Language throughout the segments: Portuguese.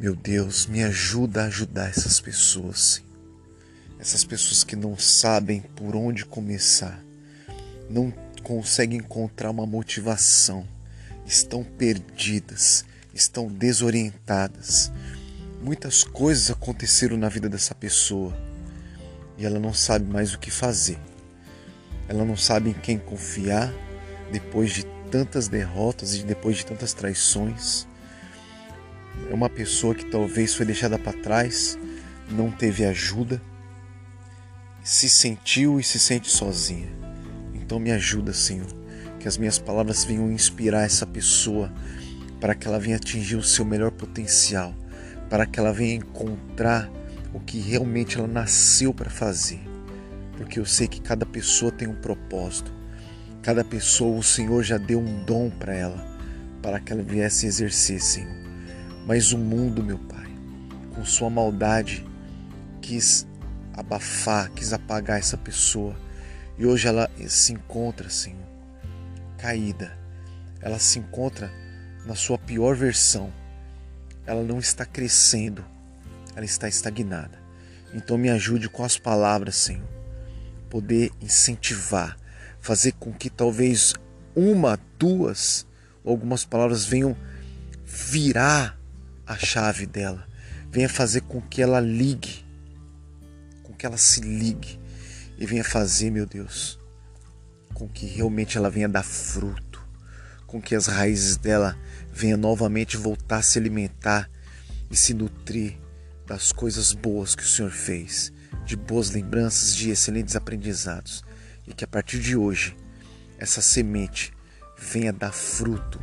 Meu Deus, me ajuda a ajudar essas pessoas, Senhor. Essas pessoas que não sabem por onde começar, não conseguem encontrar uma motivação, estão perdidas, estão desorientadas. Muitas coisas aconteceram na vida dessa pessoa e ela não sabe mais o que fazer. Ela não sabe em quem confiar depois de tantas derrotas e depois de tantas traições. É uma pessoa que talvez foi deixada para trás, não teve ajuda, se sentiu e se sente sozinha. Então me ajuda, Senhor, que as minhas palavras venham inspirar essa pessoa para que ela venha atingir o seu melhor potencial, para que ela venha encontrar o que realmente ela nasceu para fazer. Porque eu sei que cada pessoa tem um propósito. Cada pessoa o Senhor já deu um dom para ela, para que ela viesse exercer, Senhor. Mas o mundo, meu Pai, com sua maldade, quis abafar, quis apagar essa pessoa. E hoje ela se encontra, Senhor, caída. Ela se encontra na sua pior versão. Ela não está crescendo, ela está estagnada. Então me ajude com as palavras, Senhor, poder incentivar, fazer com que talvez uma, duas, algumas palavras venham virar a chave dela, venha fazer com que ela ligue, com que ela se ligue. E venha fazer, meu Deus, com que realmente ela venha dar fruto, com que as raízes dela venha novamente voltar a se alimentar e se nutrir das coisas boas que o Senhor fez, de boas lembranças, de excelentes aprendizados, e que a partir de hoje essa semente venha dar fruto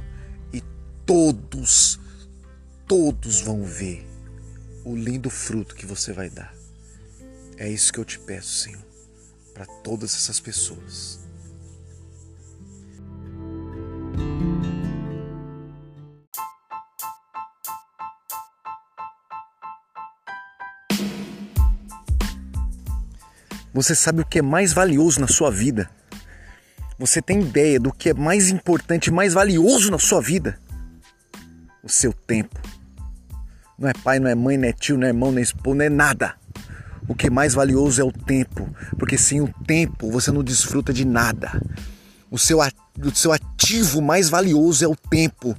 e todos, todos vão ver o lindo fruto que você vai dar. É isso que eu te peço, Senhor, para todas essas pessoas. Você sabe o que é mais valioso na sua vida? Você tem ideia do que é mais importante, mais valioso na sua vida? O seu tempo. Não é pai, não é mãe, não é tio, não é irmão, não é esposo, não é nada. O que é mais valioso é o tempo, porque sem o tempo você não desfruta de nada. O seu, o seu ativo mais valioso é o tempo.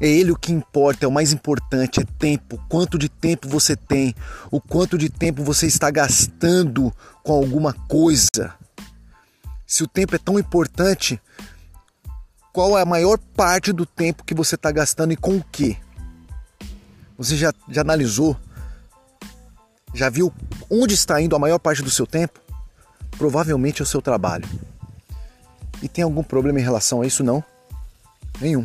É ele o que importa, é o mais importante, é tempo. Quanto de tempo você tem, o quanto de tempo você está gastando com alguma coisa. Se o tempo é tão importante, qual é a maior parte do tempo que você está gastando e com o que? Você já, já analisou? Já viu onde está indo a maior parte do seu tempo? Provavelmente é o seu trabalho. E tem algum problema em relação a isso? Não. Nenhum.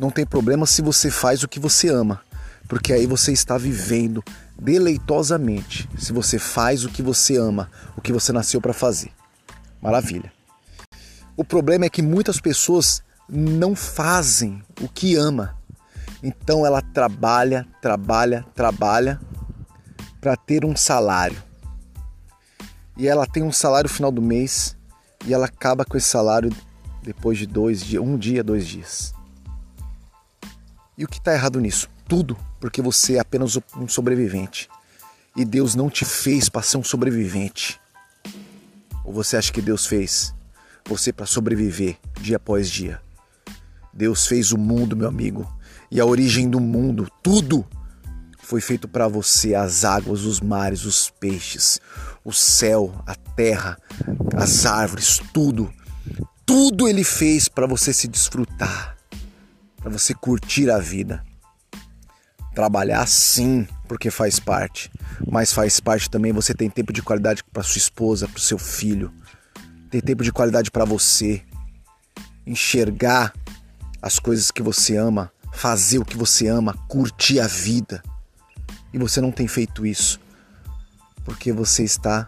Não tem problema se você faz o que você ama, porque aí você está vivendo deleitosamente. Se você faz o que você ama, o que você nasceu para fazer. Maravilha. O problema é que muitas pessoas não fazem o que ama. Então ela trabalha, trabalha, trabalha para ter um salário. E ela tem um salário no final do mês e ela acaba com esse salário depois de dois dias, um dia, dois dias. E o que está errado nisso? Tudo, porque você é apenas um sobrevivente. E Deus não te fez para ser um sobrevivente. Ou você acha que Deus fez você para sobreviver dia após dia? Deus fez o mundo, meu amigo, e a origem do mundo, tudo foi feito para você: as águas, os mares, os peixes, o céu, a terra, as árvores, tudo. Tudo ele fez para você se desfrutar, para você curtir a vida. Trabalhar sim, porque faz parte, mas faz parte também você tem tempo de qualidade para sua esposa, para seu filho. Tem tempo de qualidade para você enxergar as coisas que você ama, fazer o que você ama, curtir a vida. E você não tem feito isso porque você está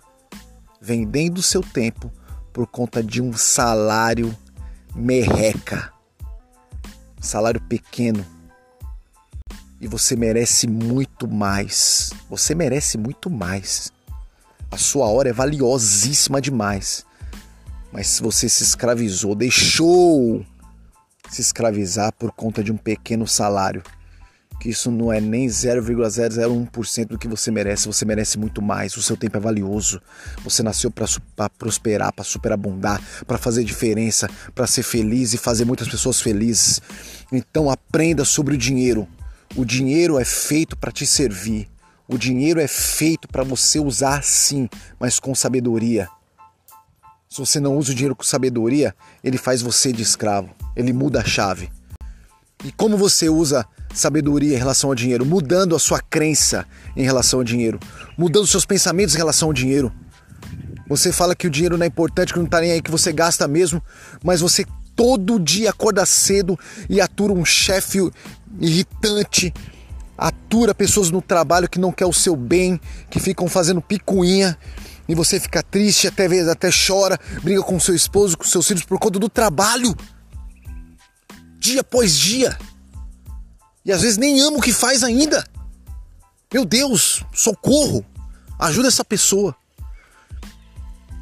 vendendo o seu tempo por conta de um salário merreca, salário pequeno. E você merece muito mais. Você merece muito mais. A sua hora é valiosíssima demais. Mas se você se escravizou, deixou se escravizar por conta de um pequeno salário, que isso não é nem 0,001% do que você merece, você merece muito mais. O seu tempo é valioso. Você nasceu para prosperar, para superabundar, para fazer diferença, para ser feliz e fazer muitas pessoas felizes. Então aprenda sobre o dinheiro. O dinheiro é feito para te servir. O dinheiro é feito para você usar sim, mas com sabedoria. Se você não usa o dinheiro com sabedoria, ele faz você de escravo. Ele muda a chave. E como você usa sabedoria em relação ao dinheiro? Mudando a sua crença em relação ao dinheiro, mudando seus pensamentos em relação ao dinheiro. Você fala que o dinheiro não é importante, que não está nem aí, que você gasta mesmo, mas você todo dia acorda cedo e atura um chefe irritante, atura pessoas no trabalho que não quer o seu bem, que ficam fazendo picuinha e você fica triste, até vezes até chora, briga com seu esposo, com seus filhos por conta do trabalho. Dia após dia. E às vezes nem ama o que faz ainda. Meu Deus, socorro! Ajuda essa pessoa.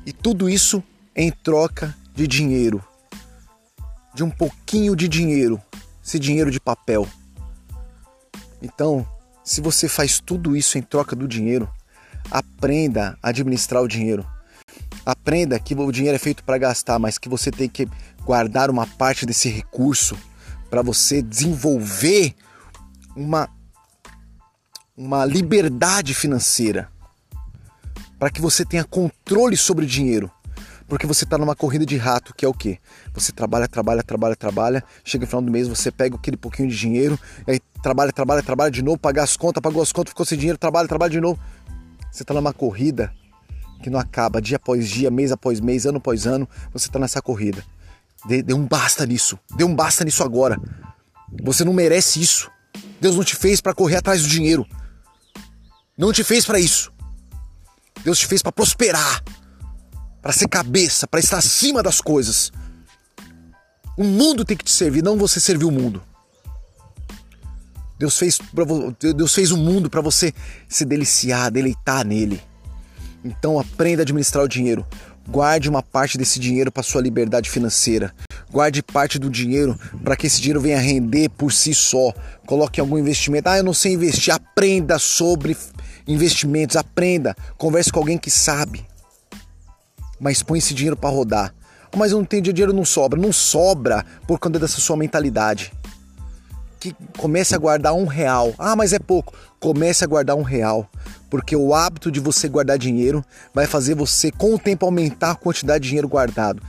E tudo isso em troca de dinheiro. De um pouquinho de dinheiro. Esse dinheiro de papel. Então, se você faz tudo isso em troca do dinheiro, Aprenda a administrar o dinheiro. Aprenda que o dinheiro é feito para gastar, mas que você tem que guardar uma parte desse recurso para você desenvolver uma, uma liberdade financeira. Para que você tenha controle sobre o dinheiro. Porque você está numa corrida de rato, que é o quê? Você trabalha, trabalha, trabalha, trabalha, chega no final do mês, você pega aquele pouquinho de dinheiro, aí trabalha, trabalha, trabalha de novo, paga as contas, pagou as contas, ficou sem dinheiro, trabalha, trabalha de novo. Você está numa corrida que não acaba dia após dia, mês após mês, ano após ano. Você está nessa corrida. Dê, dê um basta nisso. Dê um basta nisso agora. Você não merece isso. Deus não te fez para correr atrás do dinheiro. Não te fez para isso. Deus te fez para prosperar, para ser cabeça, para estar acima das coisas. O mundo tem que te servir, não você servir o mundo. Deus fez, Deus fez o mundo para você se deliciar, deleitar nele. Então aprenda a administrar o dinheiro. Guarde uma parte desse dinheiro para sua liberdade financeira. Guarde parte do dinheiro para que esse dinheiro venha render por si só. Coloque em algum investimento. Ah, eu não sei investir. Aprenda sobre investimentos. Aprenda. Converse com alguém que sabe. Mas põe esse dinheiro para rodar. mas eu não tenho dinheiro, não sobra. Não sobra por conta dessa sua mentalidade que comece a guardar um real. Ah, mas é pouco. Comece a guardar um real. Porque o hábito de você guardar dinheiro vai fazer você, com o tempo, aumentar a quantidade de dinheiro guardado.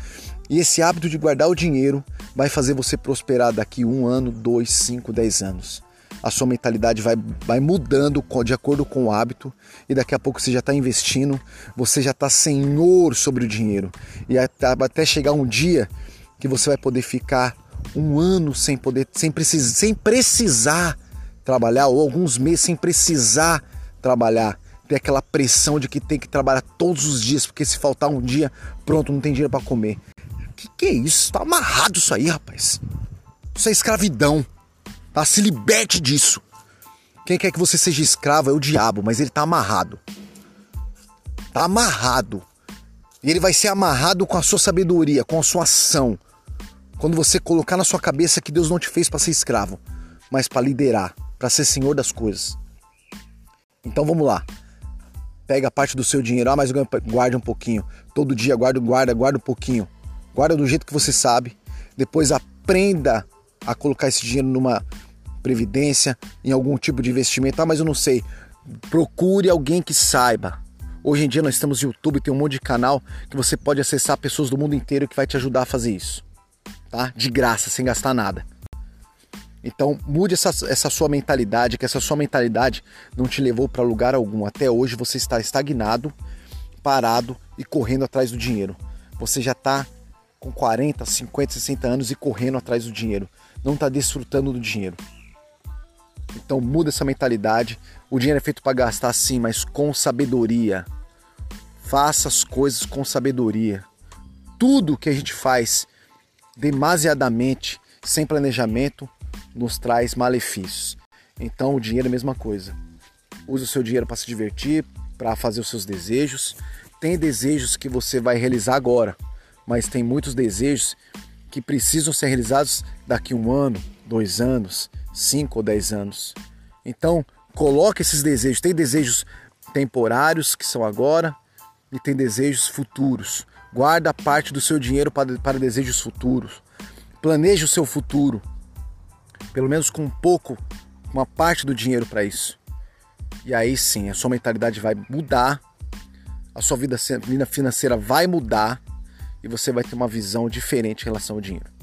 E esse hábito de guardar o dinheiro vai fazer você prosperar daqui um ano, dois, cinco, dez anos. A sua mentalidade vai, vai mudando de acordo com o hábito e daqui a pouco você já está investindo, você já está senhor sobre o dinheiro. E até chegar um dia que você vai poder ficar um ano sem poder, sem, precis, sem precisar trabalhar, ou alguns meses sem precisar trabalhar. Ter aquela pressão de que tem que trabalhar todos os dias, porque se faltar um dia, pronto, não tem dinheiro para comer. Que que é isso? Tá amarrado isso aí, rapaz. Isso é escravidão. Tá? Se liberte disso. Quem quer que você seja escravo é o diabo, mas ele tá amarrado. Tá amarrado. E ele vai ser amarrado com a sua sabedoria, com a sua ação, quando você colocar na sua cabeça que Deus não te fez para ser escravo, mas para liderar, para ser senhor das coisas. Então vamos lá. Pega parte do seu dinheiro, ah, mas guarde um pouquinho. Todo dia guarda, guarda, guarda um pouquinho. Guarda do jeito que você sabe. Depois aprenda a colocar esse dinheiro numa previdência, em algum tipo de investimento. Ah, mas eu não sei. Procure alguém que saiba. Hoje em dia nós estamos no YouTube, tem um monte de canal que você pode acessar pessoas do mundo inteiro que vai te ajudar a fazer isso tá? De graça, sem gastar nada. Então mude essa, essa sua mentalidade, que essa sua mentalidade não te levou para lugar algum. Até hoje você está estagnado, parado e correndo atrás do dinheiro. Você já está com 40, 50, 60 anos e correndo atrás do dinheiro. Não está desfrutando do dinheiro. Então muda essa mentalidade. O dinheiro é feito para gastar sim, mas com sabedoria. Faça as coisas com sabedoria. Tudo que a gente faz demasiadamente, sem planejamento, nos traz malefícios. Então o dinheiro é a mesma coisa. Use o seu dinheiro para se divertir, para fazer os seus desejos. Tem desejos que você vai realizar agora, mas tem muitos desejos que precisam ser realizados daqui um ano, dois anos, cinco ou dez anos. Então, coloque esses desejos. Tem desejos temporários, que são agora, e tem desejos futuros. Guarda parte do seu dinheiro para, para desejos futuros. Planeje o seu futuro. Pelo menos com um pouco, uma parte do dinheiro para isso. E aí sim, a sua mentalidade vai mudar, a sua vida financeira vai mudar e você vai ter uma visão diferente em relação ao dinheiro.